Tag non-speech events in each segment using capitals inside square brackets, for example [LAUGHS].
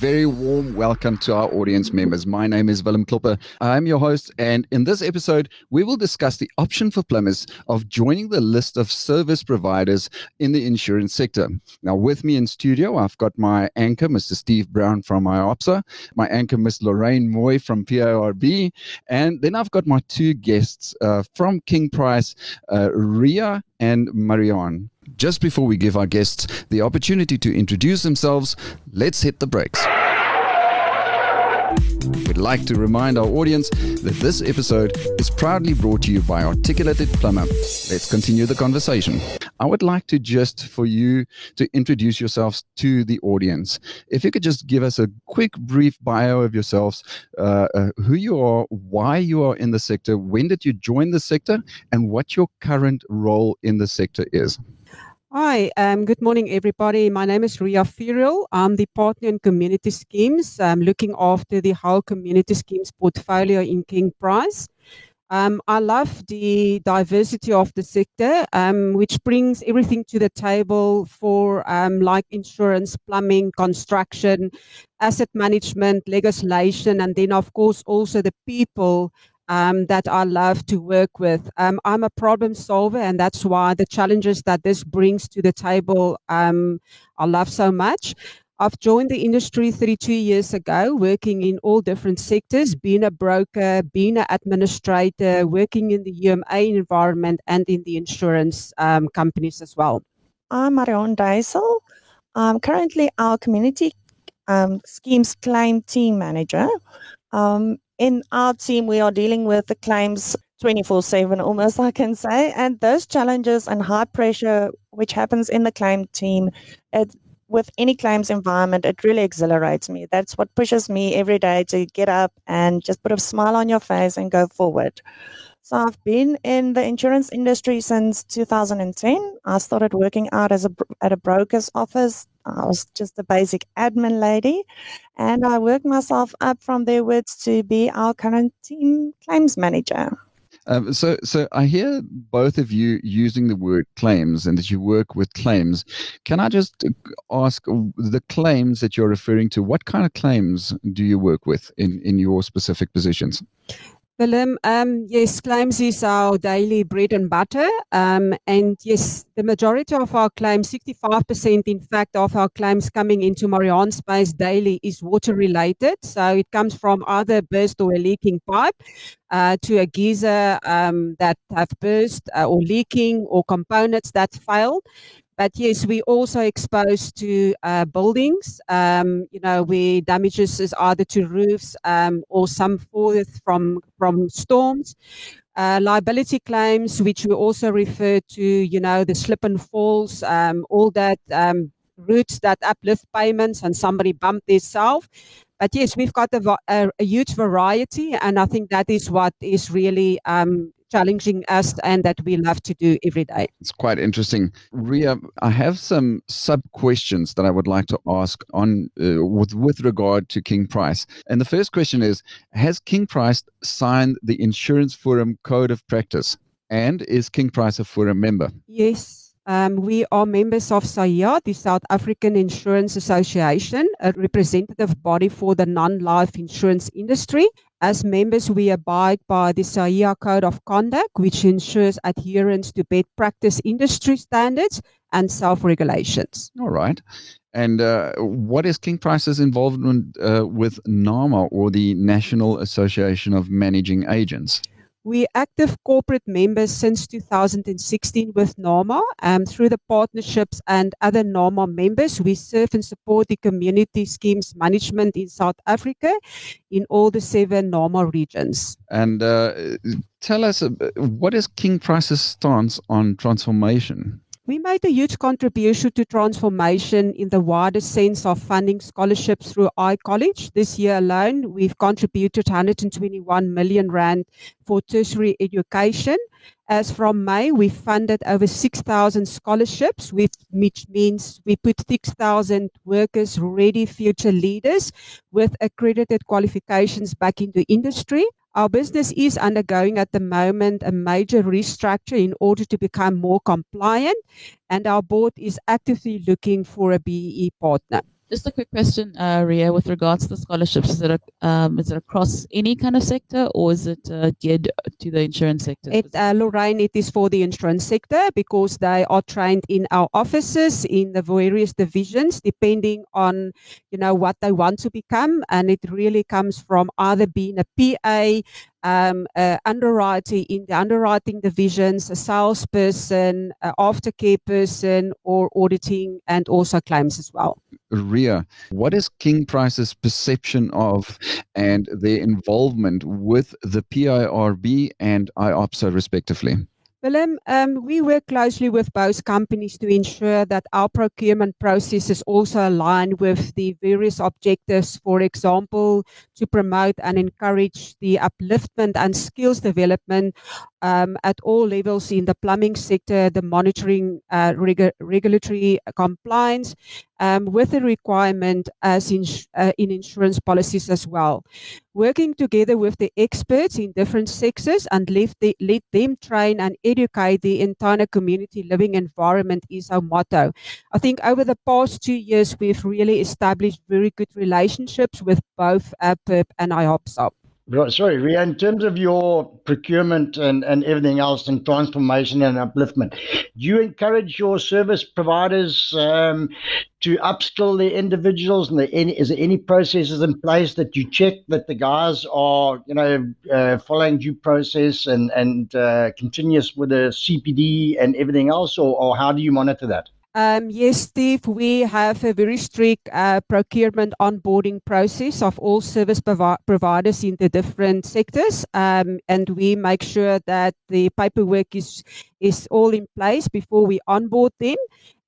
very warm welcome to our audience members. My name is Willem Klopper. I'm your host, and in this episode, we will discuss the option for plumbers of joining the list of service providers in the insurance sector. Now, with me in studio, I've got my anchor, Mr. Steve Brown from IOPSA, my anchor, Ms. Lorraine Moy from PIRB, and then I've got my two guests uh, from King Price, uh, Ria and Marianne. Just before we give our guests the opportunity to introduce themselves, let's hit the brakes. We'd like to remind our audience that this episode is proudly brought to you by Articulated Plumber. Let's continue the conversation. I would like to just for you to introduce yourselves to the audience. If you could just give us a quick, brief bio of yourselves, uh, uh, who you are, why you are in the sector, when did you join the sector, and what your current role in the sector is. Hi, um, good morning, everybody. My name is Ria Furiel. I'm the partner in community schemes, I'm looking after the whole community schemes portfolio in King Price. Um, I love the diversity of the sector, um, which brings everything to the table for um, like insurance, plumbing, construction, asset management, legislation, and then, of course, also the people um, that I love to work with. Um, I'm a problem solver, and that's why the challenges that this brings to the table um, I love so much. I've joined the industry 32 years ago, working in all different sectors, being a broker, being an administrator, working in the UMA environment, and in the insurance um, companies as well. I'm Marion Deisel. I'm currently our community um, schemes claim team manager. Um, in our team, we are dealing with the claims 24 7 almost, I can say. And those challenges and high pressure, which happens in the claim team, it, with any claims environment, it really exhilarates me. That's what pushes me every day to get up and just put a smile on your face and go forward. So I've been in the insurance industry since 2010. I started working out as a at a broker's office. I was just a basic admin lady, and I worked myself up from there to be our current team claims manager. Um, so, so I hear both of you using the word claims and that you work with claims. Can I just ask the claims that you're referring to? What kind of claims do you work with in, in your specific positions? Willem, um, yes, claims is our daily bread and butter. Um, and yes, the majority of our claims, 65% in fact of our claims coming into Marianne space daily is water related. So it comes from either burst or a leaking pipe uh, to a geyser um, that have burst uh, or leaking or components that fail. But yes, we also exposed to uh, buildings, um, you know, where damages is either to roofs um, or some forth from, from storms. Uh, liability claims, which we also refer to, you know, the slip and falls, um, all that um, routes that uplift payments and somebody bumped themselves. But yes, we've got a, a, a, huge variety, and I think that is what is really um, challenging us and that we love to do every day. It's quite interesting. Ria, I have some sub questions that I would like to ask on uh, with, with regard to King Price. And the first question is Has King Price signed the Insurance Forum Code of Practice? And is King Price a Forum member? Yes. Um, we are members of SAIA, the South African Insurance Association, a representative body for the non life insurance industry. As members, we abide by the SAIA Code of Conduct, which ensures adherence to best practice industry standards and self regulations. All right. And uh, what is King Price's involvement uh, with NAMA or the National Association of Managing Agents? We're active corporate members since 2016 with NAMA. Um, through the partnerships and other NAMA members, we serve and support the community schemes management in South Africa in all the seven NAMA regions. And uh, tell us, uh, what is King Price's stance on transformation? We made a huge contribution to transformation in the wider sense of funding scholarships through iCollege. This year alone, we've contributed 121 million rand for tertiary education. As from May, we funded over 6,000 scholarships, which means we put 6,000 workers, ready future leaders with accredited qualifications back into industry. Our business is undergoing at the moment a major restructure in order to become more compliant, and our board is actively looking for a BEE partner. Just a quick question, uh, Ria, with regards to the scholarships. Is it, a, um, is it across any kind of sector or is it uh, geared to the insurance sector? It, uh, Lorraine, it is for the insurance sector because they are trained in our offices in the various divisions, depending on, you know, what they want to become. And it really comes from either being a PA, um, underwriting in the underwriting divisions, a salesperson, uh, aftercare person, or auditing and also claims as well. Ria, what is King Price's perception of and their involvement with the PIRB and IOPSA respectively? Willem, um, we work closely with both companies to ensure that our procurement processes also align with the various objectives, for example, to promote and encourage the upliftment and skills development um, at all levels in the plumbing sector, the monitoring uh, reg- regulatory compliance, um, with the requirement as in, uh, in insurance policies as well. Working together with the experts in different sectors and let, the, let them train and educate the entire community living environment is our motto. I think over the past two years, we've really established very good relationships with both uh, PIRB and IOPSA. Sorry, Ria, in terms of your procurement and, and everything else and transformation and upliftment, do you encourage your service providers um, to upskill their individuals? And the, any, is there any processes in place that you check that the guys are, you know, uh, following due process and, and uh, continuous with the CPD and everything else? Or, or how do you monitor that? Um, yes, Steve, we have a very strict uh, procurement onboarding process of all service provi- providers in the different sectors, um, and we make sure that the paperwork is is all in place before we onboard them.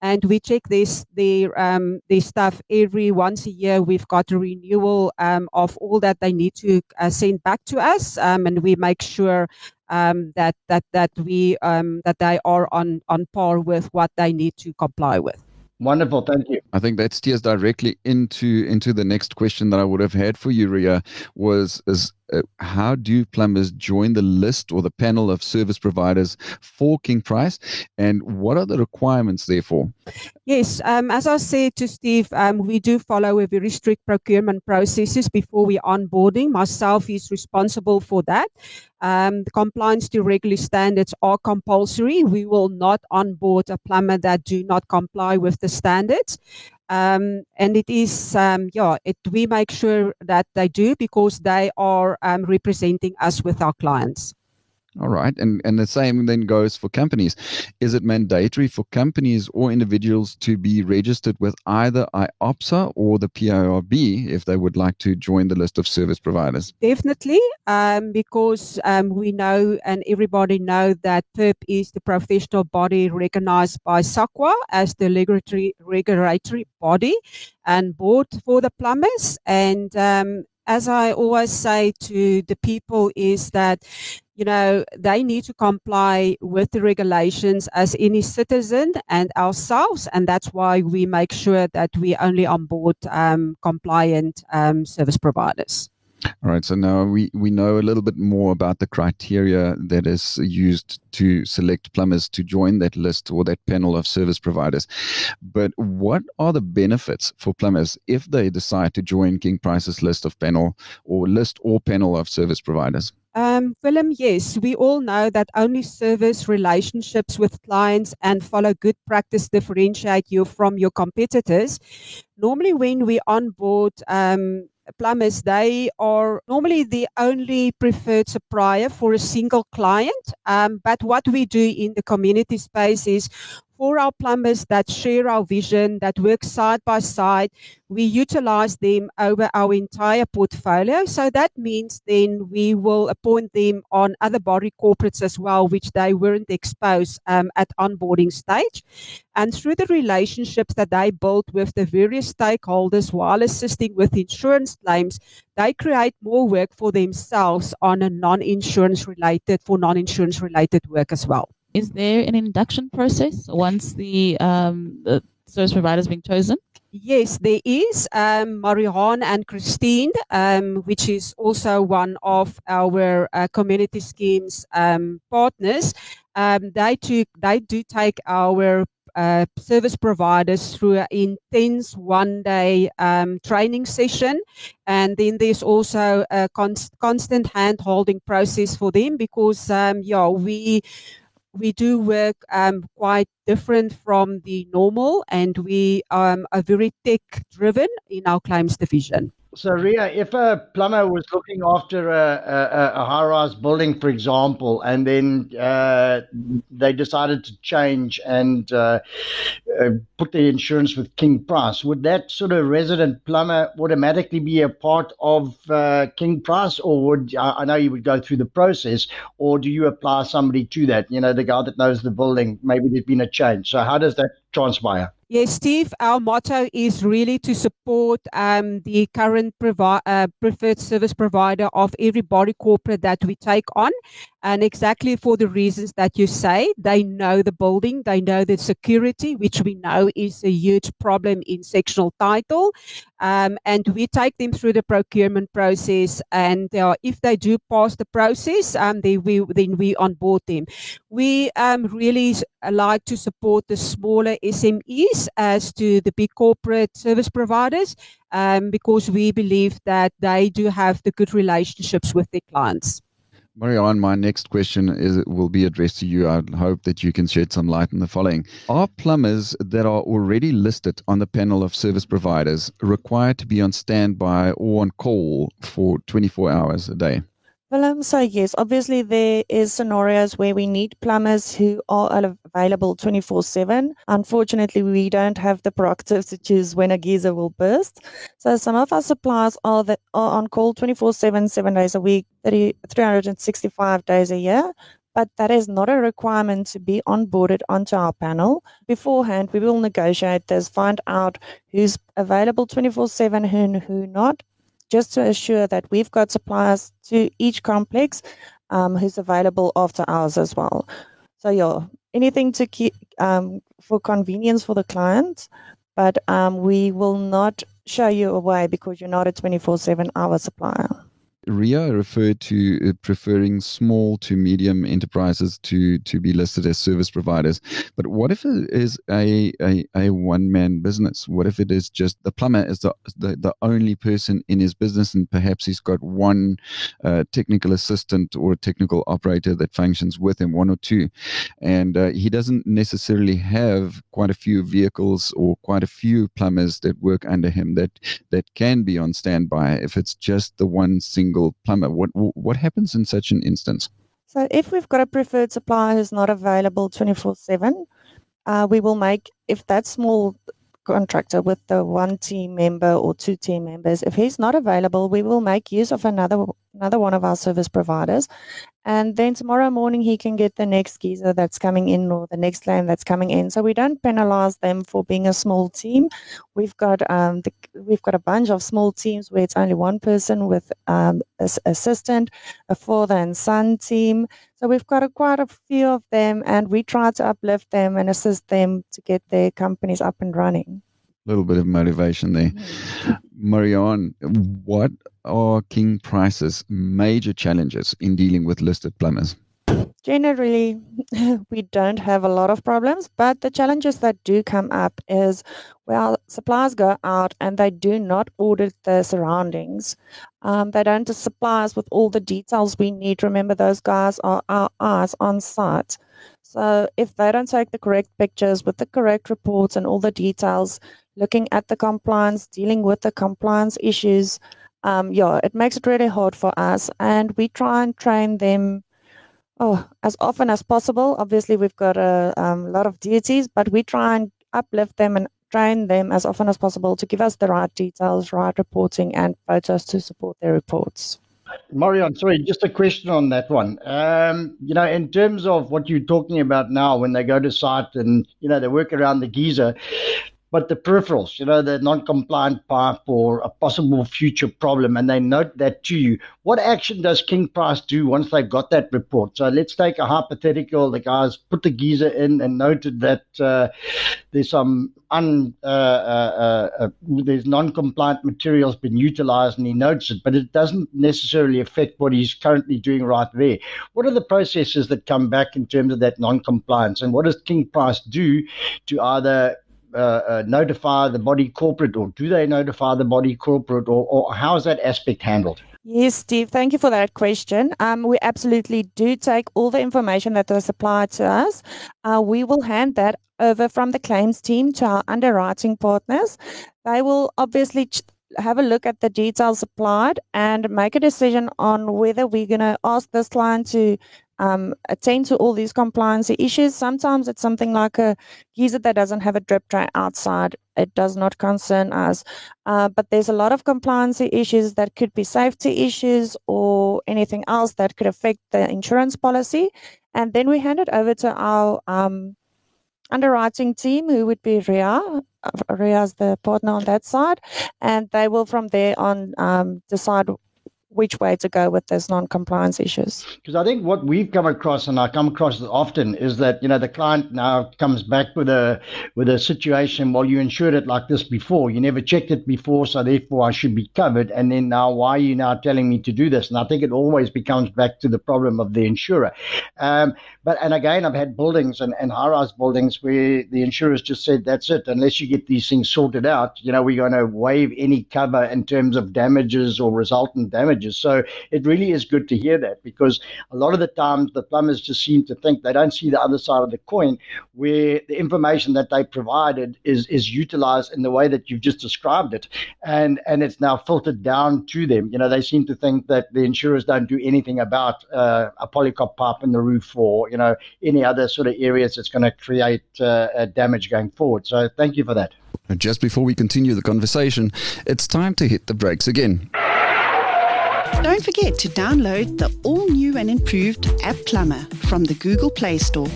And we check this their um, their stuff every once a year. We've got a renewal um, of all that they need to uh, send back to us, um, and we make sure um, that that that we um, that they are on on par with what they need to comply with. Wonderful, thank you. I think that steers directly into into the next question that I would have had for you, Ria, was is uh, how do plumbers join the list or the panel of service providers for King Price, and what are the requirements therefore? Yes, um, as I said to Steve, um, we do follow a very strict procurement processes before we onboarding. Myself is responsible for that. Um, the compliance to regulatory standards are compulsory. We will not onboard a plumber that do not comply with the standards. Um, and it is, um, yeah, it, we make sure that they do because they are um, representing us with our clients. All right. And and the same then goes for companies. Is it mandatory for companies or individuals to be registered with either IOPSA or the PIRB if they would like to join the list of service providers? Definitely, um, because um, we know and everybody know that PIRB is the professional body recognized by SAQA as the regulatory, regulatory body and board for the plumbers. And um, as I always say to the people is that you know, they need to comply with the regulations as any citizen and ourselves. And that's why we make sure that we only onboard um, compliant um, service providers. All right. So now we, we know a little bit more about the criteria that is used to select plumbers to join that list or that panel of service providers. But what are the benefits for plumbers if they decide to join King Price's list of panel or list or panel of service providers? Um, Willem, yes, we all know that only service relationships with clients and follow good practice differentiate you from your competitors. Normally, when we onboard um, plumbers, they are normally the only preferred supplier for a single client. Um, but what we do in the community space is for our plumbers that share our vision, that work side by side, we utilize them over our entire portfolio. So that means then we will appoint them on other body corporates as well, which they weren't exposed um, at onboarding stage. And through the relationships that they built with the various stakeholders while assisting with insurance claims, they create more work for themselves on a non-insurance related for non-insurance related work as well. Is there an induction process once the, um, the service provider has been chosen? Yes, there is. Um, Marianne and Christine, um, which is also one of our uh, community schemes um, partners, um, they took they do take our uh, service providers through an intense one day um, training session. And then there's also a const- constant hand holding process for them because, um, yeah, we we do work um, quite different from the normal and we um, are very tech driven in our claims division. So, Ria, if a plumber was looking after a, a, a high rise building, for example, and then uh, they decided to change and uh, uh, put the insurance with King Price, would that sort of resident plumber automatically be a part of uh, King Price? Or would I know you would go through the process, or do you apply somebody to that? You know, the guy that knows the building, maybe there's been a change. So, how does that transpire? Yes, Steve, our motto is really to support um, the current provi- uh, preferred service provider of every body corporate that we take on. And exactly for the reasons that you say, they know the building, they know the security, which we know is a huge problem in sectional title. Um, and we take them through the procurement process. And uh, if they do pass the process, um, they, we, then we onboard them. We um, really like to support the smaller SMEs as to the big corporate service providers um, because we believe that they do have the good relationships with their clients. Marianne, my next question is will be addressed to you. I hope that you can shed some light on the following. Are plumbers that are already listed on the panel of service providers required to be on standby or on call for 24 hours a day? Well, um, so yes, obviously there is scenarios where we need plumbers who are available 24/7. Unfortunately, we don't have the prerogative to choose when a geyser will burst. So some of our suppliers are that are on call 24/7, seven days a week, 30, 365 days a year. But that is not a requirement to be onboarded onto our panel. Beforehand, we will negotiate this, find out who's available 24 7 and who not, just to assure that we've got suppliers to each complex um, who's available after hours as well. So yeah, anything to keep um, for convenience for the client, but um, we will not show you away because you're not a 24/7 hour supplier. Ria referred to uh, preferring small to medium enterprises to to be listed as service providers. But what if it is a a, a one man business? What if it is just the plumber is the, the, the only person in his business, and perhaps he's got one uh, technical assistant or a technical operator that functions with him, one or two, and uh, he doesn't necessarily have quite a few vehicles or quite a few plumbers that work under him that that can be on standby. If it's just the one single single plumber. What what happens in such an instance? So if we've got a preferred supplier who's not available 24/7, uh, we will make if that small contractor with the one team member or two team members, if he's not available, we will make use of another another one of our service providers, and then tomorrow morning he can get the next geyser that's coming in or the next line that's coming in. So we don't penalize them for being a small team. We've got um, the, we've got a bunch of small teams where it's only one person with um, an assistant, a father and son team. So we've got a, quite a few of them, and we try to uplift them and assist them to get their companies up and running. Little bit of motivation there. Marianne, what are King Price's major challenges in dealing with listed plumbers? Generally, [LAUGHS] we don't have a lot of problems, but the challenges that do come up is well, suppliers go out and they do not audit the surroundings. Um, they don't supply us with all the details we need. Remember, those guys are our eyes on site. So if they don't take the correct pictures with the correct reports and all the details, looking at the compliance, dealing with the compliance issues, um, yeah, it makes it really hard for us. And we try and train them Oh, as often as possible. Obviously, we've got a um, lot of duties, but we try and uplift them and train them as often as possible to give us the right details, right reporting, and photos to support their reports. Marion, sorry, just a question on that one. Um, you know, in terms of what you're talking about now, when they go to site and you know they work around the geyser, but the peripherals, you know, the non-compliant pipe or a possible future problem, and they note that to you. What action does King Price do once they've got that report? So let's take a hypothetical: the guys put the geyser in and noted that uh, there's some un, uh, uh, uh, there's non-compliant materials been utilized, and he notes it, but it doesn't necessarily affect what he's currently doing right there. What are the processes that come back in terms of that non-compliance, and what does King Price do to either uh, uh, notify the body corporate, or do they notify the body corporate, or, or how is that aspect handled? Yes, Steve, thank you for that question. Um, we absolutely do take all the information that was supplied to us. Uh, we will hand that over from the claims team to our underwriting partners. They will obviously ch- have a look at the details supplied and make a decision on whether we're going to ask this client to attend to all these compliance issues. Sometimes it's something like a geyser that doesn't have a drip tray outside. It does not concern us. Uh, but there's a lot of compliance issues that could be safety issues or anything else that could affect the insurance policy. And then we hand it over to our um, underwriting team, who would be RIA. Uh, RIA is the partner on that side. And they will from there on um, decide which way to go with those non-compliance issues. Because I think what we've come across, and I come across often, is that you know the client now comes back with a with a situation. Well, you insured it like this before. You never checked it before, so therefore I should be covered. And then now, why are you now telling me to do this? And I think it always becomes back to the problem of the insurer. Um, but and again, I've had buildings and, and high-rise buildings where the insurers just said, "That's it. Unless you get these things sorted out, you know, we're going to waive any cover in terms of damages or resultant damages." So it really is good to hear that because a lot of the times the plumbers just seem to think they don't see the other side of the coin where the information that they provided is, is utilized in the way that you've just described it. And, and it's now filtered down to them. You know, they seem to think that the insurers don't do anything about uh, a polycop pipe in the roof or, you know, any other sort of areas that's going to create uh, damage going forward. So thank you for that. And just before we continue the conversation, it's time to hit the brakes again. Don't forget to download the all new and improved App Plumber from the Google Play Store.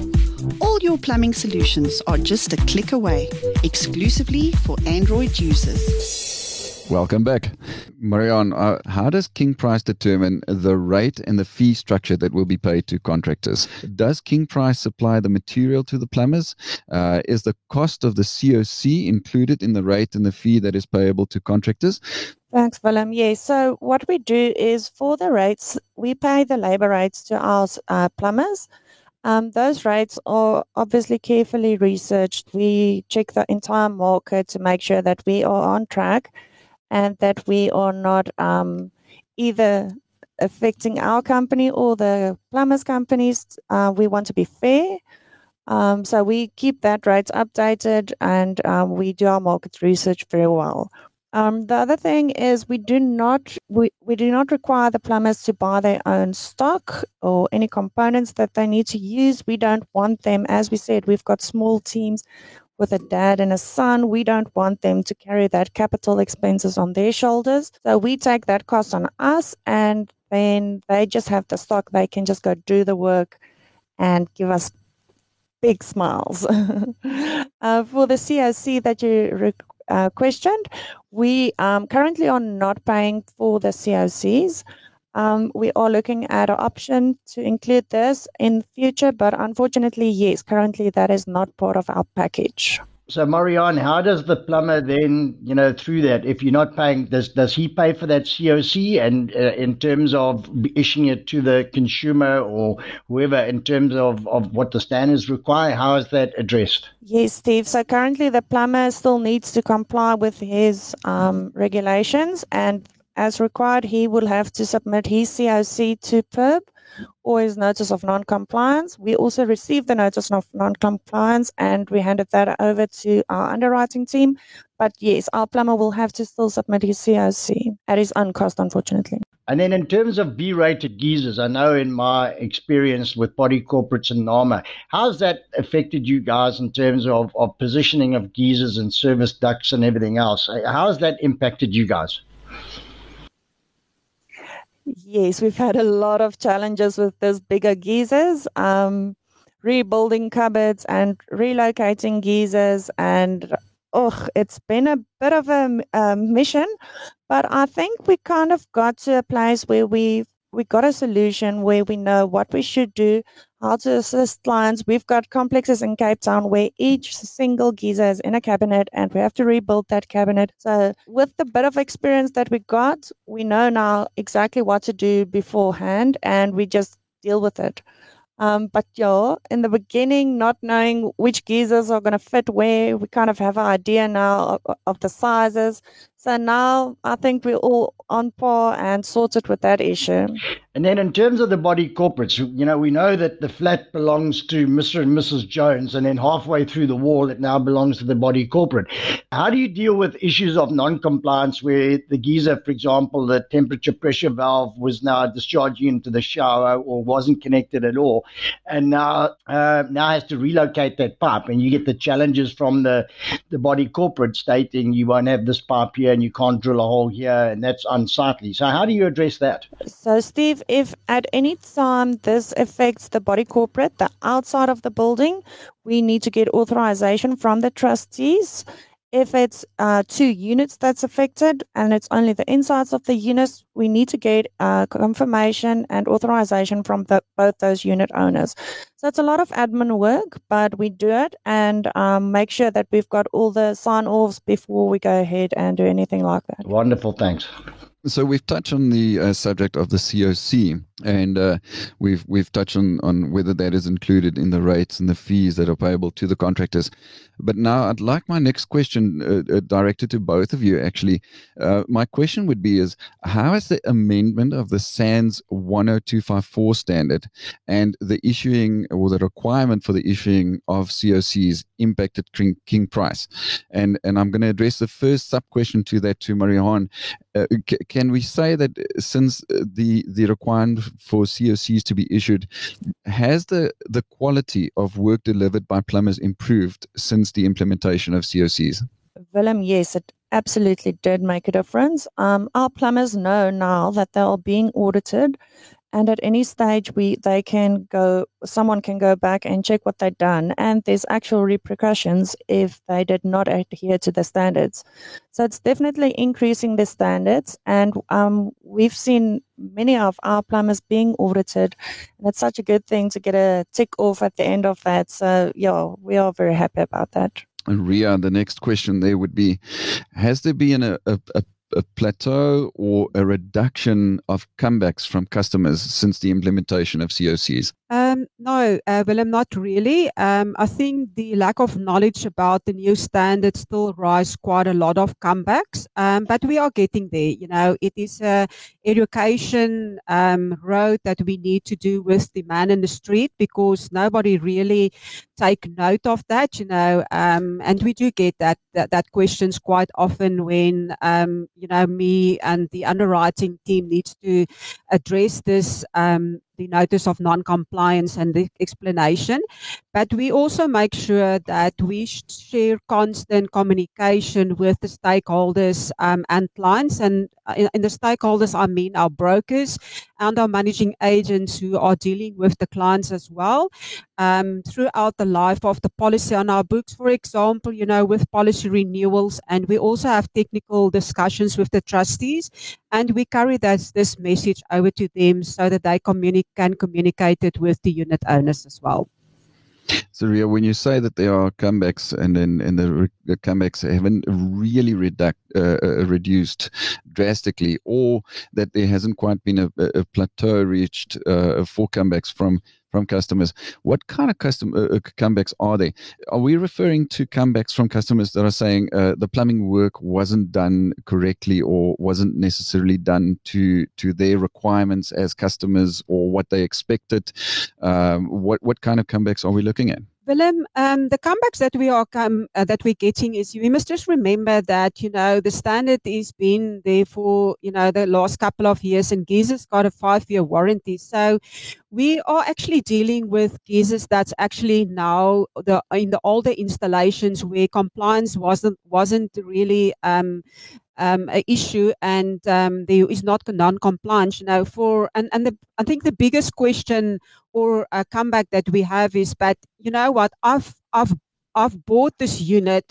All your plumbing solutions are just a click away, exclusively for Android users. Welcome back. Marion, uh, how does King Price determine the rate and the fee structure that will be paid to contractors? Does King Price supply the material to the plumbers? Uh, is the cost of the COC included in the rate and the fee that is payable to contractors? Thanks, Willem. Yes. So what we do is for the rates, we pay the labor rates to our uh, plumbers. Um, those rates are obviously carefully researched. We check the entire market to make sure that we are on track and that we are not um, either affecting our company or the plumbers companies. Uh, we want to be fair. Um, so we keep that rates updated and um, we do our market research very well. Um, the other thing is we do not we, we do not require the plumbers to buy their own stock or any components that they need to use. We don't want them, as we said, we've got small teams with a dad and a son. We don't want them to carry that capital expenses on their shoulders. So we take that cost on us and then they just have the stock. They can just go do the work and give us big smiles. [LAUGHS] uh, for the COC that you uh, questioned, we um, currently are not paying for the COCs. Um, we are looking at an option to include this in future, but unfortunately, yes, currently that is not part of our package. So, Marianne, how does the plumber then, you know, through that, if you're not paying, does does he pay for that COC? And uh, in terms of issuing it to the consumer or whoever, in terms of, of what the standards require, how is that addressed? Yes, Steve. So currently, the plumber still needs to comply with his um, regulations, and as required, he will have to submit his COC to PIRB or his notice of non-compliance. We also received the notice of non-compliance and we handed that over to our underwriting team. But yes, our plumber will have to still submit his COC at his own cost, unfortunately. And then in terms of B-rated geysers, I know in my experience with body corporates and NAMA, how's that affected you guys in terms of, of positioning of geysers and service ducts and everything else? How has that impacted you guys? Yes, we've had a lot of challenges with those bigger geysers, um, rebuilding cupboards and relocating geysers. And oh, it's been a bit of a, a mission, but I think we kind of got to a place where we we got a solution where we know what we should do, how to assist clients. We've got complexes in Cape Town where each single geyser is in a cabinet and we have to rebuild that cabinet. So, with the bit of experience that we got, we know now exactly what to do beforehand and we just deal with it. Um, but yeah, in the beginning, not knowing which geysers are going to fit where, we kind of have an idea now of, of the sizes. So now I think we're all on par and sorted with that issue. And then in terms of the body corporates, you know, we know that the flat belongs to Mr. and Mrs. Jones, and then halfway through the wall, it now belongs to the body corporate. How do you deal with issues of non-compliance where the geyser, for example, the temperature pressure valve was now discharging into the shower or wasn't connected at all, and now uh, now has to relocate that pipe, and you get the challenges from the the body corporate stating you won't have this pipe here and you can't drill a hole here, and that's unsightly. So, how do you address that? So, Steve, if at any time this affects the body corporate, the outside of the building, we need to get authorization from the trustees. If it's uh, two units that's affected and it's only the insides of the units, we need to get uh, confirmation and authorization from the, both those unit owners. So it's a lot of admin work, but we do it and um, make sure that we've got all the sign offs before we go ahead and do anything like that. Wonderful. Thanks. So we've touched on the uh, subject of the COC, and uh, we've we've touched on, on whether that is included in the rates and the fees that are payable to the contractors. But now I'd like my next question uh, uh directed to both of you. Actually, uh, my question would be: Is how has the amendment of the SANS 10254 standard and the issuing or the requirement for the issuing of COCs impacted King, King Price? And and I'm going to address the first sub question to that to Marihan. Uh, c- can we say that since the the requirement for COCs to be issued, has the the quality of work delivered by plumbers improved since the implementation of COCs? Willem, yes, it absolutely did make a difference. Um, our plumbers know now that they are being audited and at any stage we they can go someone can go back and check what they've done and there's actual repercussions if they did not adhere to the standards. So it's definitely increasing the standards and um, we've seen many of our plumbers being audited and it's such a good thing to get a tick off at the end of that. So yeah we are very happy about that. And Ria, the next question there would be Has there been a, a, a a plateau or a reduction of comebacks from customers since the implementation of COCs? Um, no, uh, Willem, not really. Um, I think the lack of knowledge about the new standards still rise quite a lot of comebacks, um, but we are getting there. You know, it is a education um, road that we need to do with the man in the street because nobody really take note of that. You know, um, and we do get that, that that questions quite often when um, you know me and the underwriting team needs to address this the notice of non-compliance and the explanation. But we also make sure that we share constant communication with the stakeholders um, and clients. And uh, in, in, the stakeholders, I mean our brokers and our managing agents who are dealing with the clients as well um, throughout the life of the policy on our books, for example, you know, with policy renewals. And we also have technical discussions with the trustees and we carry that, this message over to them so that they communi- can communicate it with the unit owners as well. So, Ria, when you say that there are comebacks and then and the, the comebacks haven't really uh, uh, reduced drastically, or that there hasn't quite been a, a plateau reached uh, for comebacks from from customers. What kind of custom uh, uh, comebacks are they? Are we referring to comebacks from customers that are saying uh, the plumbing work wasn't done correctly or wasn't necessarily done to to their requirements as customers or what they expected? Um, what what kind of comebacks are we looking at? Willem, um, the comebacks that we are come uh, that we're getting is we must just remember that you know the standard is been there for you know the last couple of years, and geysers got a five-year warranty. So we are actually dealing with geysers that's actually now the in the older installations where compliance wasn't wasn't really um, um, issue and um, there is not non-compliance. You know, for and and the, I think the biggest question or comeback that we have is, but you know what, I've I've I've bought this unit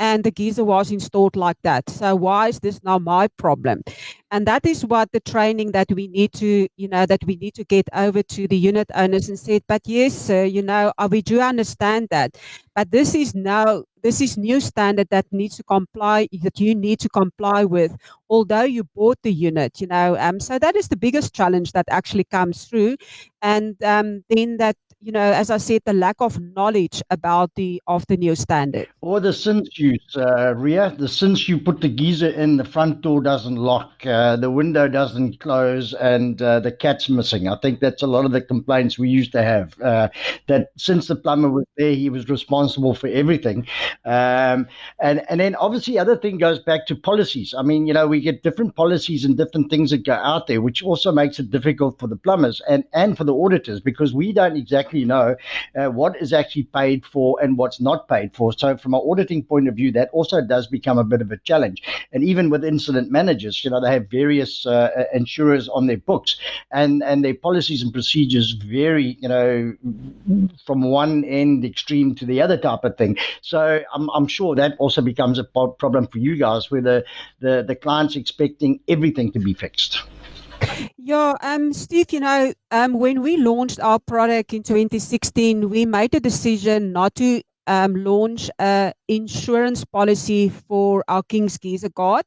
and the geyser was installed like that. So why is this now my problem? And that is what the training that we need to, you know, that we need to get over to the unit owners and said, but yes, sir, you know, uh, we do understand that. But this is now this is new standard that needs to comply that you need to comply with although you bought the unit you know um, so that is the biggest challenge that actually comes through. And um, then that you know, as I said, the lack of knowledge about the of the new standard. Or the since use, uh, Ria, the since you put the geyser in, the front door doesn't lock, uh, the window doesn't close, and uh, the cat's missing. I think that's a lot of the complaints we used to have. Uh, that since the plumber was there, he was responsible for everything. Um, and and then obviously, other thing goes back to policies. I mean, you know, we get different policies and different things that go out there, which also makes it difficult for the plumbers and and for the auditors because we don't exactly exactly know uh, what is actually paid for and what's not paid for. So, from an auditing point of view, that also does become a bit of a challenge. And even with incident managers, you know, they have various uh, uh, insurers on their books, and and their policies and procedures vary, you know, from one end extreme to the other type of thing. So, I'm I'm sure that also becomes a problem for you guys, where the the, the client's expecting everything to be fixed. Yeah, um, Steve, you know, um, when we launched our product in 2016, we made a decision not to um, launch an insurance policy for our King's Geyser Guard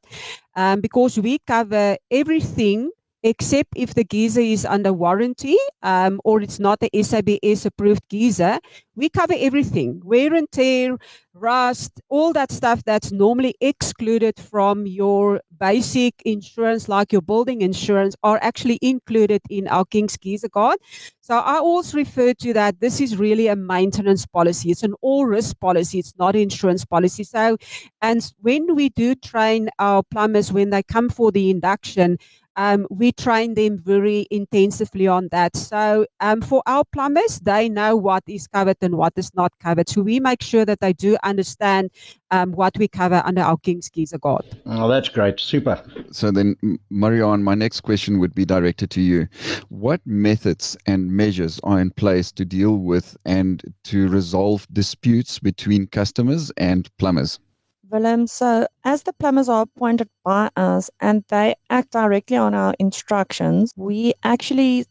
um, because we cover everything except if the geyser is under warranty um, or it's not the SABS approved geyser. We cover everything wear and tear, rust, all that stuff that's normally excluded from your basic insurance, like your building insurance, are actually included in our King's Geyser Guard. So I always refer to that. This is really a maintenance policy. It's an all risk policy. It's not insurance policy. So, and when we do train our plumbers when they come for the induction, um, we train them very intensively on that. So um, for our plumbers, they know what is covered and what is not covered. So we make sure that they do understand um, what we cover under our King's Geyser Guard. Oh, that's great. Super. So then, Marianne, my next question would be directed to you. What methods and measures are in place to deal with and to resolve disputes between customers and plumbers? Willem, so as the plumbers are appointed by us and they act directly on our instructions, we actually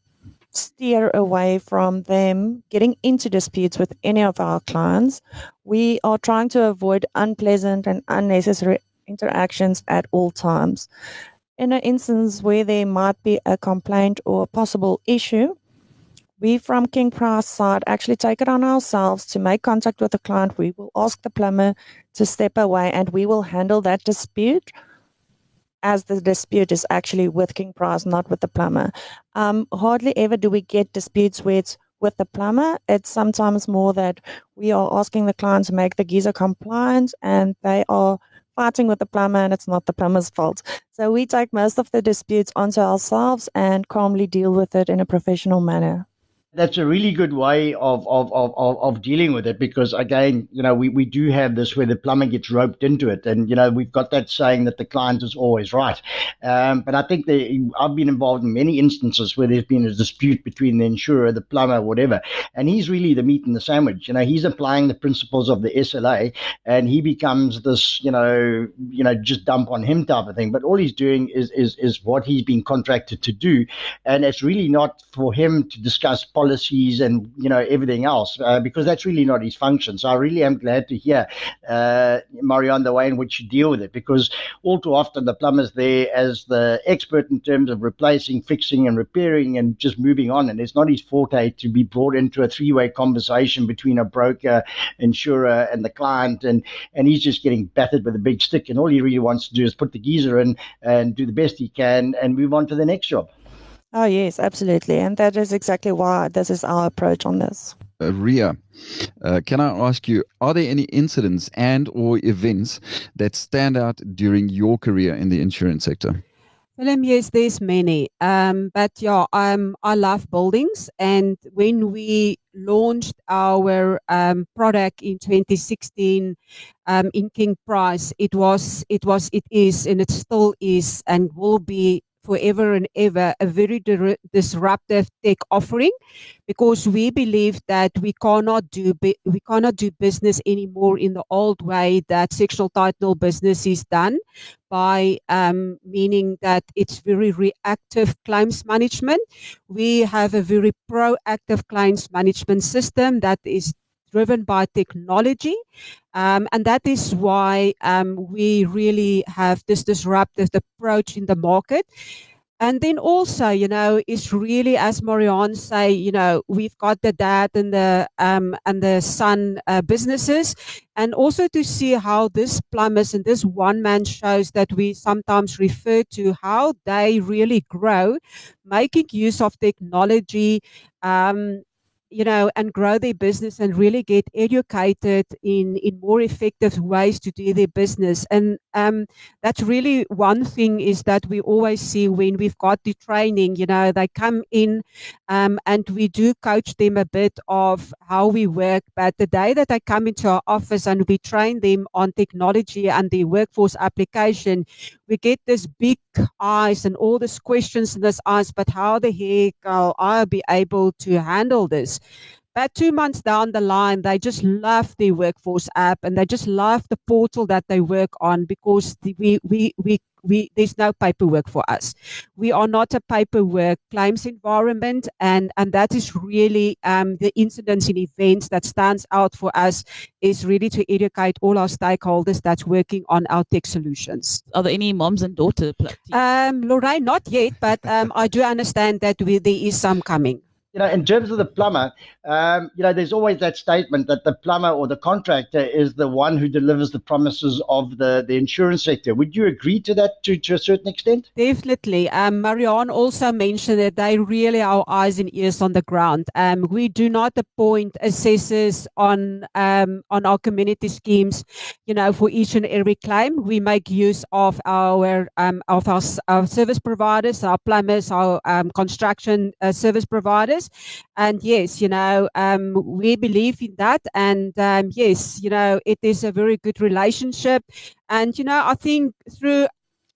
steer away from them getting into disputes with any of our clients. We are trying to avoid unpleasant and unnecessary interactions at all times. In an instance where there might be a complaint or a possible issue, we from King Price side actually take it on ourselves to make contact with the client. We will ask the plumber to step away and we will handle that dispute as the dispute is actually with King Price, not with the plumber. Um, hardly ever do we get disputes where it's with the plumber. It's sometimes more that we are asking the client to make the geyser compliant and they are fighting with the plumber and it's not the plumber's fault. So we take most of the disputes onto ourselves and calmly deal with it in a professional manner that's a really good way of, of, of, of, dealing with it because again, you know, we, we do have this where the plumber gets roped into it. And, you know, we've got that saying that the client is always right. Um, but I think the, I've been involved in many instances where there's been a dispute between the insurer, the plumber, whatever. And he's really the meat in the sandwich. You know, he's applying the principles of the SLA and he becomes this, you know, you know, just dump on him type of thing. But all he's doing is, is, is what he's been contracted to do. And it's really not for him to discuss policies and you know everything else uh, because that's really not his function. So I really am glad to hear, uh, Marianne, the way in which you deal with it because all too often the plumber's there as the expert in terms of replacing, fixing, and repairing and just moving on, and it's not his forte to be brought into a three-way conversation between a broker, insurer, and the client, and and he's just getting battered with a big stick, and all he really wants to do is put the geyser in and do the best he can and move on to the next job. Oh, yes, absolutely. And that is exactly why this is our approach on this. uh, Ria, uh, can I ask you, are there any incidents and or events that stand out during your career in the insurance sector? Willem, yes, there's many. Um, but yeah, um, I love buildings. And when we launched our um, product in 2016 um, in King Price, it was, it was, it is, and it still is, and will be forever and ever a very di- disruptive tech offering because we believe that we cannot do bi- we cannot do business anymore in the old way that sectional title business is done by um, meaning that it's very reactive claims management. We have a very proactive claims management system that is driven by technology. Um, and that is why um, we really have this disruptive approach in the market. And then also, you know, it's really as Marianne say, you know, we've got the dad and the um, and the son uh, businesses, and also to see how this plumbers and this one man shows that we sometimes refer to how they really grow, making use of technology. Um, you know, and grow their business and really get educated in in more effective ways to do their business. And um, that's really one thing is that we always see when we've got the training. You know, they come in, um, and we do coach them a bit of how we work. But the day that they come into our office and we train them on technology and the workforce application, we get this big eyes and all these questions in this eyes. But how the heck will I be able to handle this? But two months down the line, they just love the workforce app and they just love the portal that they work on because the, we, we, we, we, there's no paperwork for us. We are not a paperwork claims environment, and, and that is really um, the incidents and events that stands out for us is really to educate all our stakeholders that's working on our tech solutions. Are there any moms and daughters? Um, Lorraine, not yet, but um, I do understand that we, there is some coming you know, in terms of the plumber, um, you know, there's always that statement that the plumber or the contractor is the one who delivers the promises of the, the insurance sector. Would you agree to that to, to a certain extent? Definitely. Um, Marianne also mentioned that they really are eyes and ears on the ground. Um, we do not appoint assessors on um, on our community schemes, you know, for each and every claim. We make use of our um, of our, our service providers, our plumbers, our um, construction uh, service providers and yes, you know, um, we believe in that. And um, yes, you know, it is a very good relationship. And, you know, I think through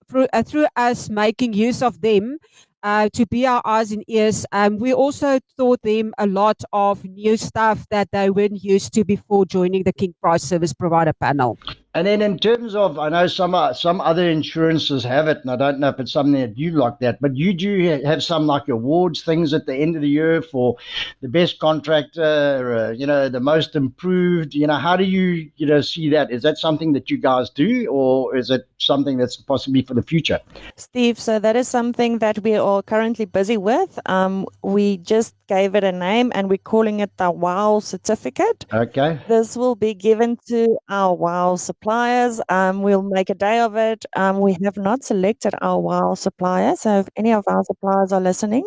through, uh, through us making use of them, uh, to be our eyes and ears. Um, we also taught them a lot of new stuff that they weren't used to before joining the King Price Service Provider panel. And then in terms of, I know some uh, some other insurances have it, and I don't know if it's something that you like that, but you do have some like awards things at the end of the year for the best contractor, uh, you know, the most improved. You know, how do you you know see that? Is that something that you guys do, or is it something that's possibly for the future? Steve, so that is something that we are currently busy with. Um, we just gave it a name, and we're calling it the WOW certificate. Okay. This will be given to our WOW suppliers suppliers. Um, we'll make a day of it. Um, we have not selected our WOW supplier. So if any of our suppliers are listening,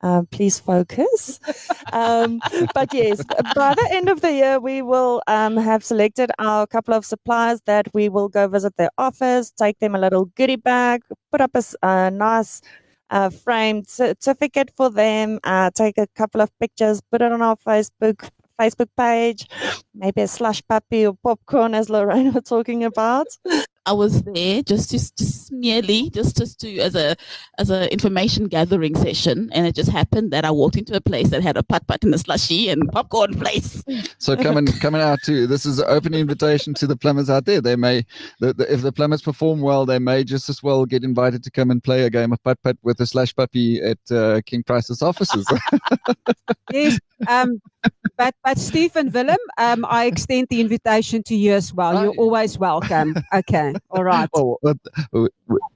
uh, please focus. um, but yes, by the end of the year, we will um, have selected our couple of suppliers that we will go visit their office, take them a little goodie bag, put up a, a nice uh, framed certificate for them, uh, take a couple of pictures, put it on our Facebook Facebook page, maybe a slush puppy or popcorn, as Lorraine [LAUGHS] was talking about. I was there just just just merely just just to as a as a information gathering session, and it just happened that I walked into a place that had a putt putt and a slushy and popcorn place. So coming coming out to this is an open invitation to the plumbers out there. They may the, the, if the plumbers perform well, they may just as well get invited to come and play a game of putt putt with a slush puppy at uh, King Price's offices. [LAUGHS] yes, um, but but Stephen Willem, um, I extend the invitation to you as well. You're always welcome. [LAUGHS] Okay, all right. Oh,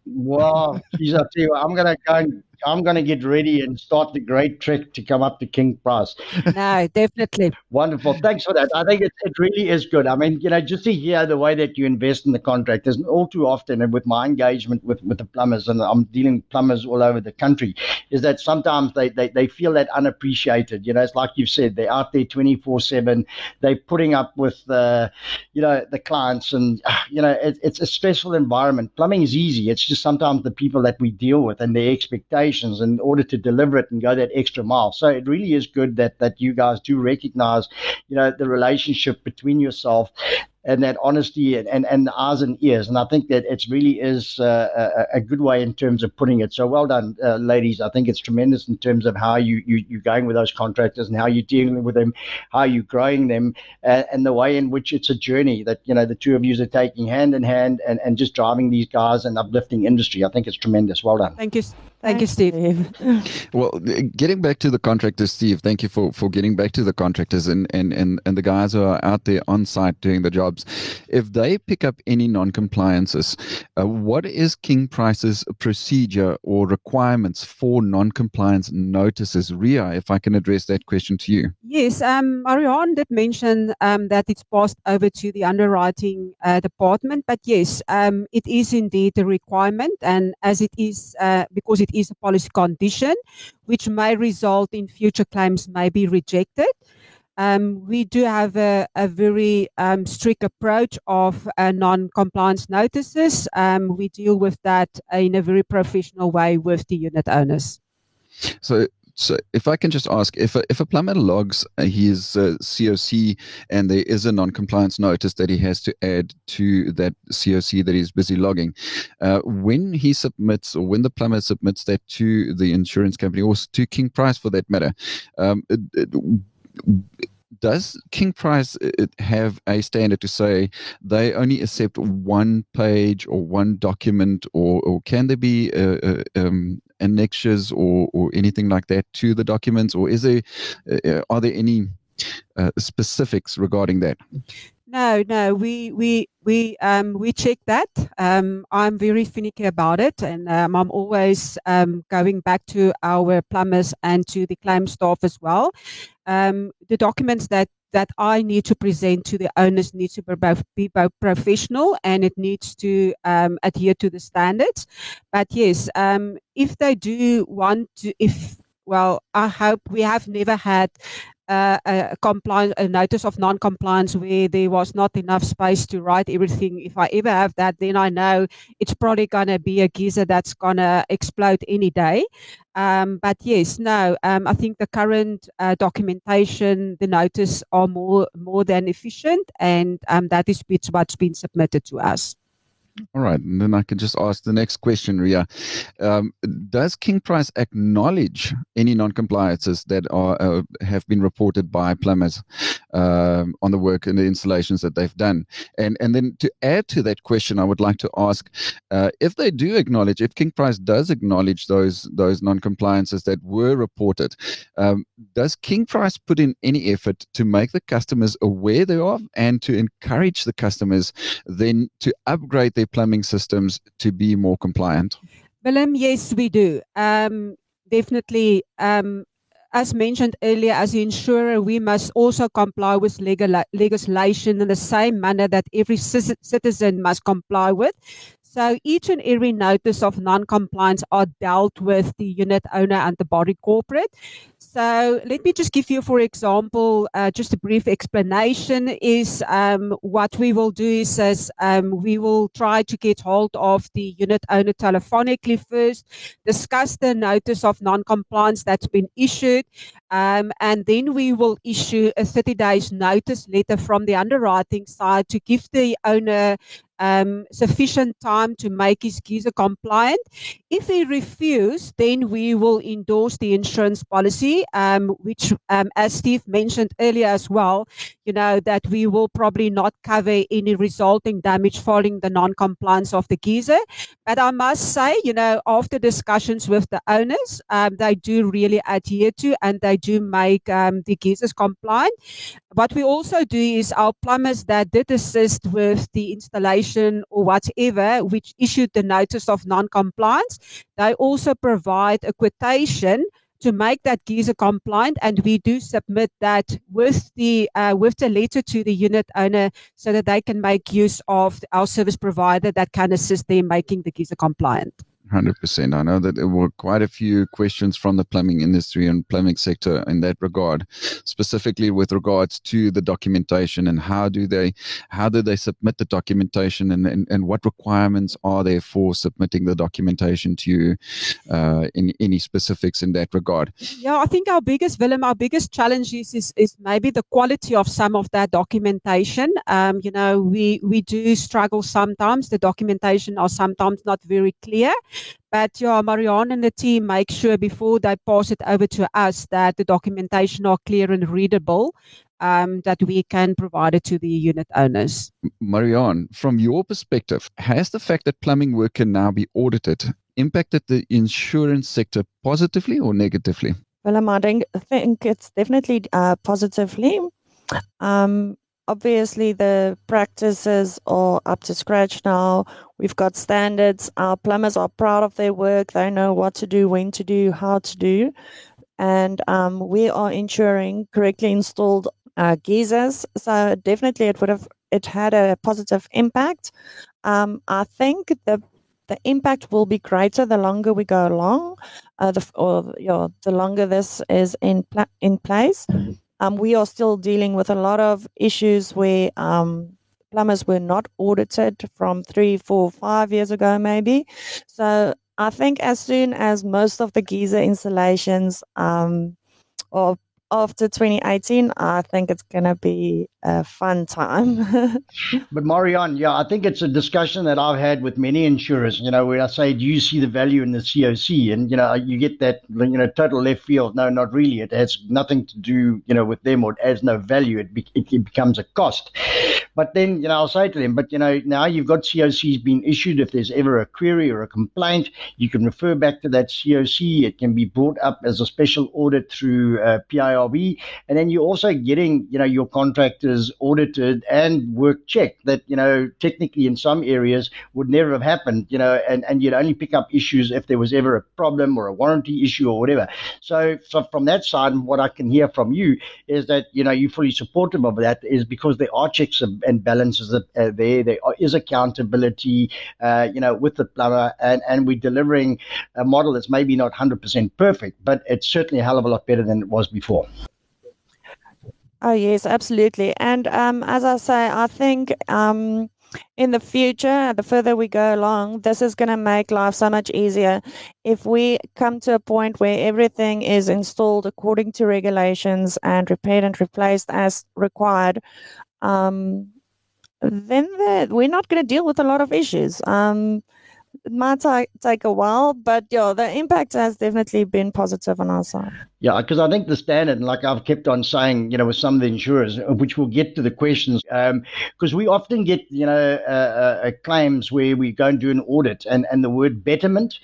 wow, geez, I tell you, what, I'm gonna go and I'm going to get ready and start the great trek to come up to King Price. [LAUGHS] No, definitely. Wonderful. Thanks for that. I think it, it really is good. I mean, you know, just to hear the way that you invest in the contractors, all too often, and with my engagement with, with the plumbers, and I'm dealing with plumbers all over the country, is that sometimes they, they, they feel that unappreciated. You know, it's like you've said, they're out there 24 7. They're putting up with, uh, you know, the clients and, you know, it, it's a stressful environment. Plumbing is easy. It's just sometimes the people that we deal with and their expectations in order to deliver it and go that extra mile. So it really is good that, that you guys do recognize, you know, the relationship between yourself and that honesty and, and, and the eyes and ears. And I think that it really is uh, a, a, good way in terms of putting it. So well done, uh, ladies. I think it's tremendous in terms of how you, you, you're going with those contractors and how you're dealing with them, how you're growing them, uh, and the way in which it's a journey that, you know, the two of you are taking hand in hand and, and just driving these guys and uplifting industry. I think it's tremendous. Well done. Thank you. Thank you, Steve. [LAUGHS] well, getting back to the contractors, Steve, thank you for, for getting back to the contractors and, and, and, and the guys who are out there on site doing the jobs. If they pick up any non compliances, uh, what is King Price's procedure or requirements for non compliance notices? Ria, if I can address that question to you. Yes, um, Marianne did mention um, that it's passed over to the underwriting uh, department, but yes, um, it is indeed a requirement, and as it is, uh, because it is a policy condition, which may result in future claims may be rejected. Um, we do have a, a very um, strict approach of uh, non-compliance notices. Um, we deal with that in a very professional way with the unit owners. So, so, if I can just ask, if a, if a plumber logs his uh, COC and there is a non-compliance notice that he has to add to that COC that he's busy logging, uh, when he submits or when the plumber submits that to the insurance company or to King Price for that matter, um, it, it, does King Price uh, have a standard to say they only accept one page or one document, or, or can there be uh, uh, um, annexures or, or anything like that to the documents, or is there uh, are there any uh, specifics regarding that? No, no, we we we um we check that. Um, I'm very finicky about it, and um, I'm always um going back to our plumbers and to the claim staff as well. Um, the documents that that I need to present to the owners needs to be both, be both professional and it needs to um, adhere to the standards. But yes, um, if they do want to, if well, I hope we have never had uh, a compliance, a notice of non-compliance where there was not enough space to write everything. If I ever have that, then I know it's probably going to be a geyser that's going to explode any day. Um, but yes, no, um, I think the current uh, documentation, the notice are more more than efficient, and um, that is what's been submitted to us. All right, and then I can just ask the next question, Ria. Um, does King Price acknowledge any non-compliances that are uh, have been reported by plumbers um, on the work and the installations that they've done? And and then to add to that question, I would like to ask uh, if they do acknowledge, if King Price does acknowledge those those non-compliances that were reported, um, does King Price put in any effort to make the customers aware thereof and to encourage the customers then to upgrade their plumbing systems to be more compliant? Willem, yes, we do. Um, definitely. Um, as mentioned earlier, as an insurer, we must also comply with legal, legislation in the same manner that every citizen must comply with. So each and every notice of non-compliance are dealt with the unit owner and the body corporate. So let me just give you, for example, uh, just a brief explanation is um, what we will do is, um, we will try to get hold of the unit owner telephonically first, discuss the notice of non-compliance that's been issued, um, and then we will issue a 30 days notice letter from the underwriting side to give the owner um, sufficient time to make his geyser compliant. If he refuses, then we will endorse the insurance policy, um, which, um, as Steve mentioned earlier as well, you know, that we will probably not cover any resulting damage following the non-compliance of the geyser. But I must say, you know, after discussions with the owners, um, they do really adhere to and they do make um, the geysers compliant. What we also do is our plumbers that did assist with the installation or whatever, which issued the notice of non-compliance, they also provide a quotation to make that geyser compliant, and we do submit that with the uh, with the letter to the unit owner so that they can make use of our service provider that can assist them making the geyser compliant. Hundred percent. I know that there were quite a few questions from the plumbing industry and plumbing sector in that regard, specifically with regards to the documentation and how do they, how do they submit the documentation and and, and what requirements are there for submitting the documentation to you, uh, in any specifics in that regard. Yeah, I think our biggest Willem, our biggest challenge is is, is maybe the quality of some of that documentation. Um, you know, we we do struggle sometimes. The documentation are sometimes not very clear. But yeah, Marianne and the team make sure before they pass it over to us that the documentation are clear and readable, um, that we can provide it to the unit owners. Marianne, from your perspective, has the fact that plumbing work can now be audited impacted the insurance sector positively or negatively? Well, I think, I think it's definitely uh, positively. Um, obviously the practices are up to scratch now. We've got standards. Our plumbers are proud of their work. They know what to do, when to do, how to do. And um, we are ensuring correctly installed uh, geysers. So definitely it would have it had a positive impact. Um, I think the the impact will be greater the longer we go along, uh, the, or you know, the longer this is in pla- in place. Um, we are still dealing with a lot of issues where um, plumbers were not audited from three, four, five years ago, maybe. So I think as soon as most of the geyser installations um, or after 2018, I think it's going to be a fun time. [LAUGHS] but Marianne, yeah, I think it's a discussion that I've had with many insurers. You know, where I say, "Do you see the value in the COC?" And you know, you get that you know total left field. No, not really. It has nothing to do you know with them, or it has no value. It, be- it becomes a cost. But then you know, I'll say to them, "But you know, now you've got COCs being issued. If there's ever a query or a complaint, you can refer back to that COC. It can be brought up as a special audit through uh, PIRB, and then you're also getting you know your contractors." audited and work checked that you know technically in some areas would never have happened you know and and you'd only pick up issues if there was ever a problem or a warranty issue or whatever so, so from that side what i can hear from you is that you know you're fully supportive of that is because there are checks and balances are there there is accountability uh, you know with the plumber and and we're delivering a model that's maybe not 100% perfect but it's certainly a hell of a lot better than it was before Oh, yes, absolutely. And um, as I say, I think um, in the future, the further we go along, this is going to make life so much easier. If we come to a point where everything is installed according to regulations and repaired and replaced as required, um, then the, we're not going to deal with a lot of issues. Um, it might take, take a while, but yeah, the impact has definitely been positive on our side. Yeah, because I think the standard, like I've kept on saying, you know, with some of the insurers, uh, which we'll get to the questions, because um, we often get, you know, uh, uh, claims where we go and do an audit and, and the word betterment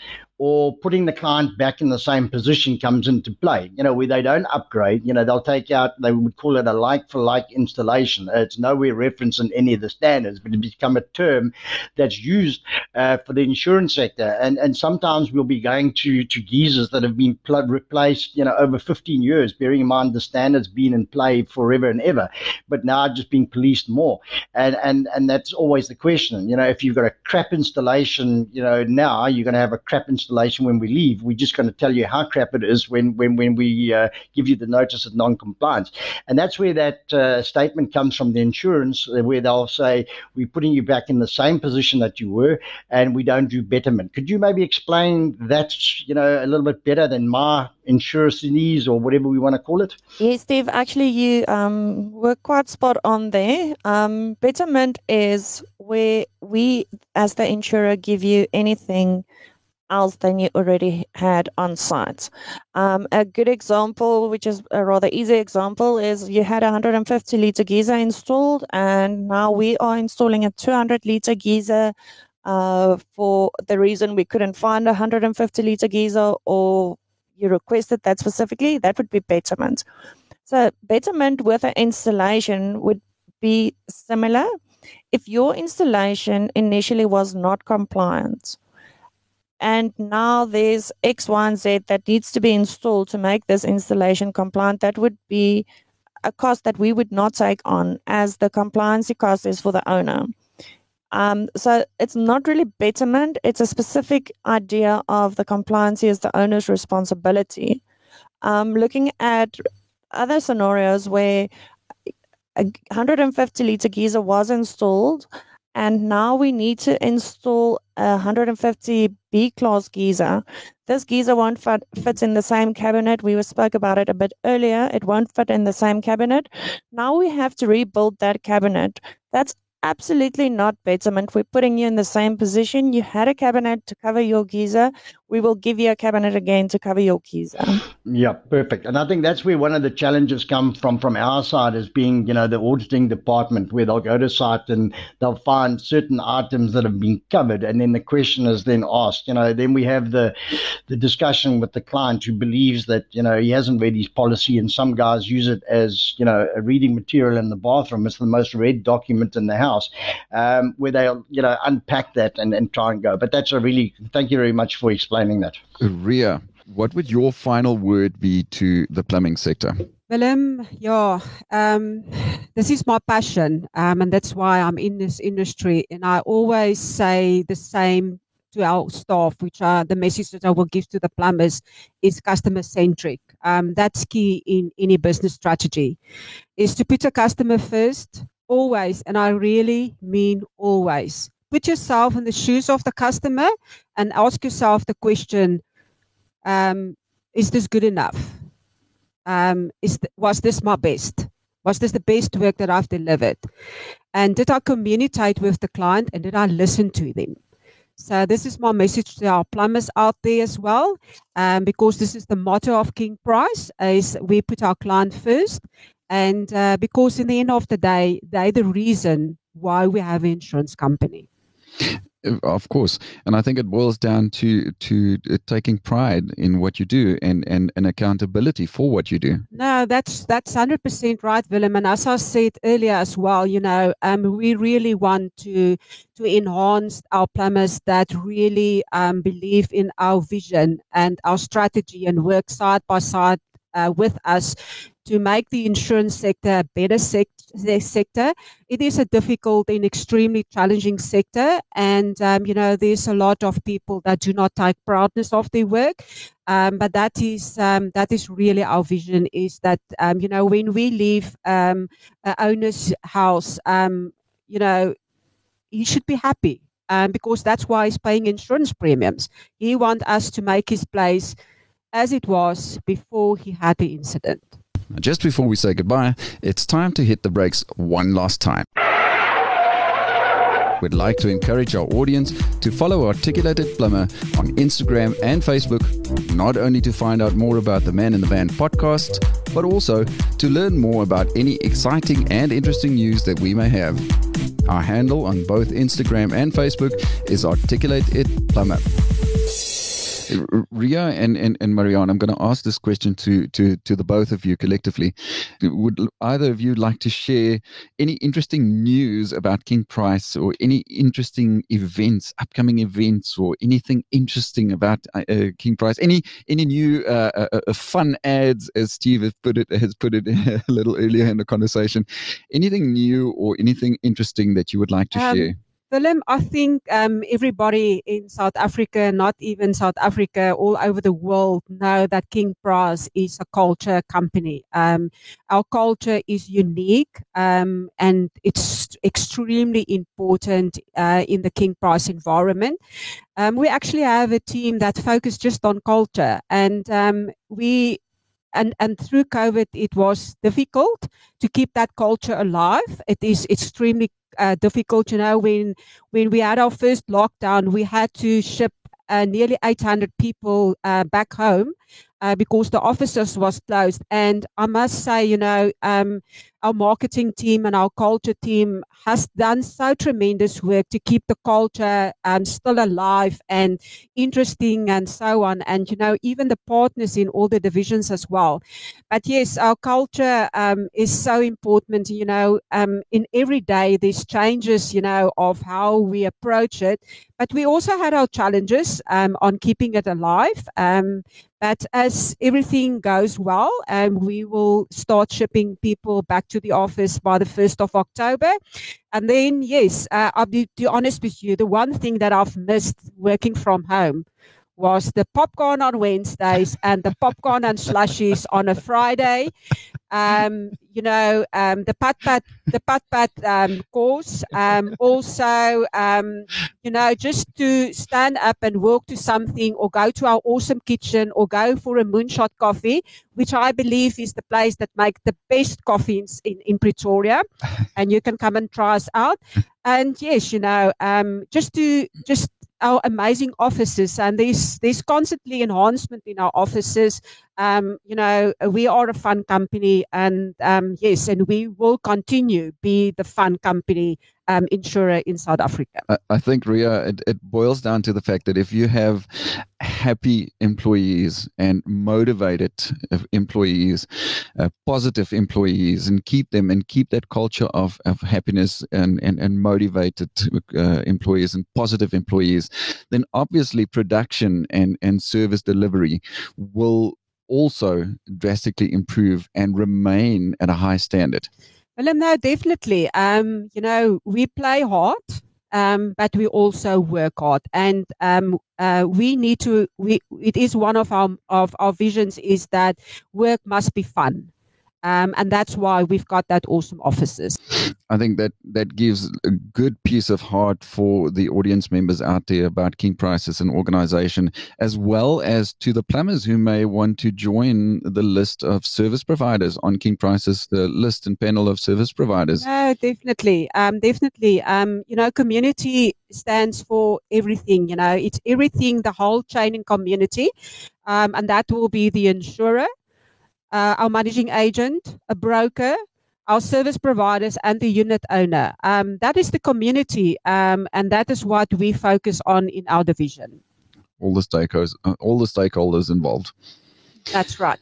or putting the client back in the same position comes into play. You know, where they don't upgrade, you know, they'll take out, they would call it a like for like installation. It's nowhere referenced in any of the standards, but it become a term that's used uh, for the insurance sector. And and sometimes we'll be going to, to geysers that have been pl- replaced, you know, over 15 years, bearing in mind the standards been in play forever and ever, but now just being policed more. And, and, and that's always the question. You know, if you've got a crap installation, you know, now you're going to have a crap installation installation when we leave. We're just going to tell you how crap it is when when when we uh, give you the notice of non-compliance, and that's where that uh, statement comes from the insurance, uh, where they'll say we're putting you back in the same position that you were, and we don't do betterment. Could you maybe explain that you know a little bit better than my insurance or whatever we want to call it? Yes, Steve. Actually, you um, were quite spot on there. Um, betterment is where we, as the insurer, give you anything else than you already had on site. Um, a good example, which is a rather easy example, is you had a 150 liter geyser installed, and now we are installing a 200 liter geyser. Uh, for the reason we couldn't find a 150 liter geyser, or you requested that specifically, that would be betterment. So, betterment with an installation would be similar. If your installation initially was not compliant, and now there's X, Y, and Z that needs to be installed to make this installation compliant. That would be a cost that we would not take on as the compliancy cost is for the owner. Um, so it's not really betterment. It's a specific idea of the compliance is the owner's responsibility. Um, looking at other scenarios where a 150 liter geyser was installed and now we need to install 150 B class geyser. This geyser won't fit, fit in the same cabinet. We spoke about it a bit earlier. It won't fit in the same cabinet. Now we have to rebuild that cabinet. That's absolutely not betterment. We're putting you in the same position. You had a cabinet to cover your geyser. We will give you a cabinet again to cover your geyser. Yeah, perfect. And I think that's where one of the challenges come from from our side as being, you know, the auditing department where they'll go to site and they'll find certain items that have been covered and then the question is then asked. You know, then we have the the discussion with the client who believes that, you know, he hasn't read his policy and some guys use it as, you know, a reading material in the bathroom. It's the most read document in the house house, um, where they'll you know unpack that and, and try and go. But that's a really thank you very much for explaining that. Ria, what would your final word be to the plumbing sector? Willem, yeah, um, this is my passion, um, and that's why I'm in this industry. And I always say the same to our staff, which are the message that I will give to the plumbers, is customer centric. Um, that's key in any business strategy, is to put a customer first, always, and I really mean always, put yourself in the shoes of the customer and ask yourself the question um, Is this good enough? Um, is th- was this my best? Was this the best work that I've delivered? And did I communicate with the client and did I listen to them? So this is my message to our plumbers out there as well, um, because this is the motto of King Price: is we put our client first, and uh, because in the end of the day, they're the reason why we have an insurance company. Of course, and I think it boils down to to uh, taking pride in what you do and and, and accountability for what you do. No, that's that's hundred percent right, Willem. And as I said earlier as well, you know, um, we really want to to enhance our plumbers that really um, believe in our vision and our strategy and work side by side uh, with us to make the insurance sector a better sec- sector. It is a difficult and extremely challenging sector, and um, you know there's a lot of people that do not take proudness of their work. Um, but that is um, that is really our vision. Is that um, you know when we leave um, an owner's house, um, you know he should be happy because that's why he's paying insurance premiums. He wants us to make his place as it was before he had the incident. Just before we say goodbye, it's time to hit the brakes one last time. We'd like to encourage our audience to follow Articulated Plumber on Instagram and Facebook, not only to find out more about the Man in the Van podcast, but also to learn more about any exciting and interesting news that we may have. Our handle on both Instagram and Facebook is Articulated Plumber. Ria and, and, and Marianne, I'm going to ask this question to, to, to the both of you collectively. Would either of you like to share any interesting news about King Price or any interesting events, upcoming events, or anything interesting about uh, uh King Price? Any any new uh, uh, uh, fun ads, as Steve has put it has put it [LAUGHS] a little earlier in the conversation? Anything new or anything interesting that you would like to um, share? Willem, I think um, everybody in South Africa, not even South Africa, all over the world, know that King Price is a culture company. Um, our culture is unique um, and it's extremely important uh, in the King Price environment. Um, we actually have a team that focuses just on culture, and um, we and and through COVID, it was difficult to keep that culture alive. It is extremely uh, difficult. You know, when when we had our first lockdown, we had to ship uh, nearly 800 people uh, back home uh, because the offices was closed. And I must say, you know, um, our marketing team and our culture team has done so tremendous work to keep the culture um, still alive and interesting and so on. And, you know, even the partners in all the divisions as well. But yes, our culture um, is so important. You know, um, in every day, there's changes, you know, of how we approach it. But we also had our challenges um, on keeping it alive. Um, But as everything goes well, um, we will start shipping people back to the office by the 1st of October. And then, yes, uh, I'll be, be honest with you, the one thing that I've missed working from home was the popcorn on Wednesdays and the popcorn and slushies on a Friday. Um, you know, um, the putt putt, the putt putt um, course. Um, also, um, you know, just to stand up and walk to something or go to our awesome kitchen or go for a moonshot coffee, which I believe is the place that make the best coffees in, in Pretoria. and you can come and try us out. And yes, you know, um, just to just our amazing offices and there's there's constantly enhancement in our offices um, you know we are a fun company and um, yes and we will continue be the fun company um, insurer in South Africa. I, I think, Ria, it, it, boils down to the fact that if you have happy employees and motivated employees, uh, positive employees, and keep them and keep that culture of, of happiness and, and, and motivated uh, employees and positive employees, then obviously production and, and service delivery will also drastically improve and remain at a high standard. Well, no, definitely. Um, you know, we play hard, um, but we also work hard, and um, uh, we need to. We it is one of our of our visions is that work must be fun. Um, and that's why we've got that awesome offices. I think that that gives a good piece of heart for the audience members out there about King Price as an organization, as well as to the plumbers who may want to join the list of service providers on King Price's the list and panel of service providers. No, definitely, um, definitely. Um, you know, community stands for everything. You know, it's everything, the whole chain in community, um, and that will be the insurer uh, our managing agent, a broker, our service providers, and the unit owner. Um, that is the community, um, and that is what we focus on in our division. All the stakeholders, uh, all the stakeholders involved. That's right.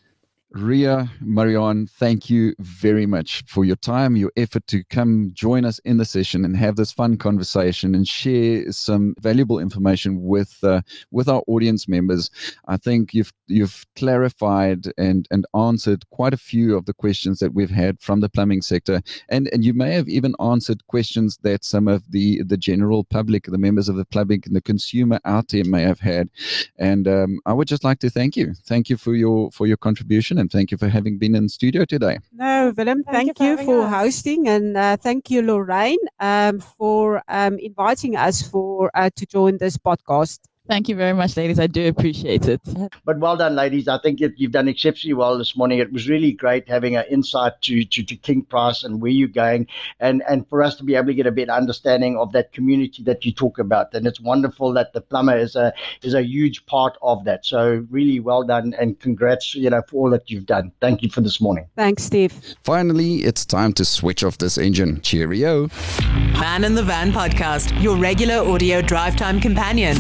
Ria Marianne, thank you very much for your time, your effort to come join us in the session and have this fun conversation and share some valuable information with uh, with our audience members. I think you've you've clarified and and answered quite a few of the questions that we've had from the plumbing sector, and and you may have even answered questions that some of the the general public, the members of the public, and the consumer out there may have had. And um, I would just like to thank you, thank you for your for your contribution and thank you for having been in studio today. No, Willem, thank, thank you, for, you for hosting and uh, thank you, Lorraine, um, for um, inviting us for uh, to join this podcast. Thank you very much, ladies. I do appreciate it. But well done, ladies. I think you've done exceptionally well this morning. It was really great having an insight to, to, to King Price and where you're going, and, and for us to be able to get a better understanding of that community that you talk about. And it's wonderful that the plumber is a is a huge part of that. So really well done, and congrats, you know, for all that you've done. Thank you for this morning. Thanks, Steve. Finally, it's time to switch off this engine. Cheerio. Man in the Van podcast, your regular audio drive time companion.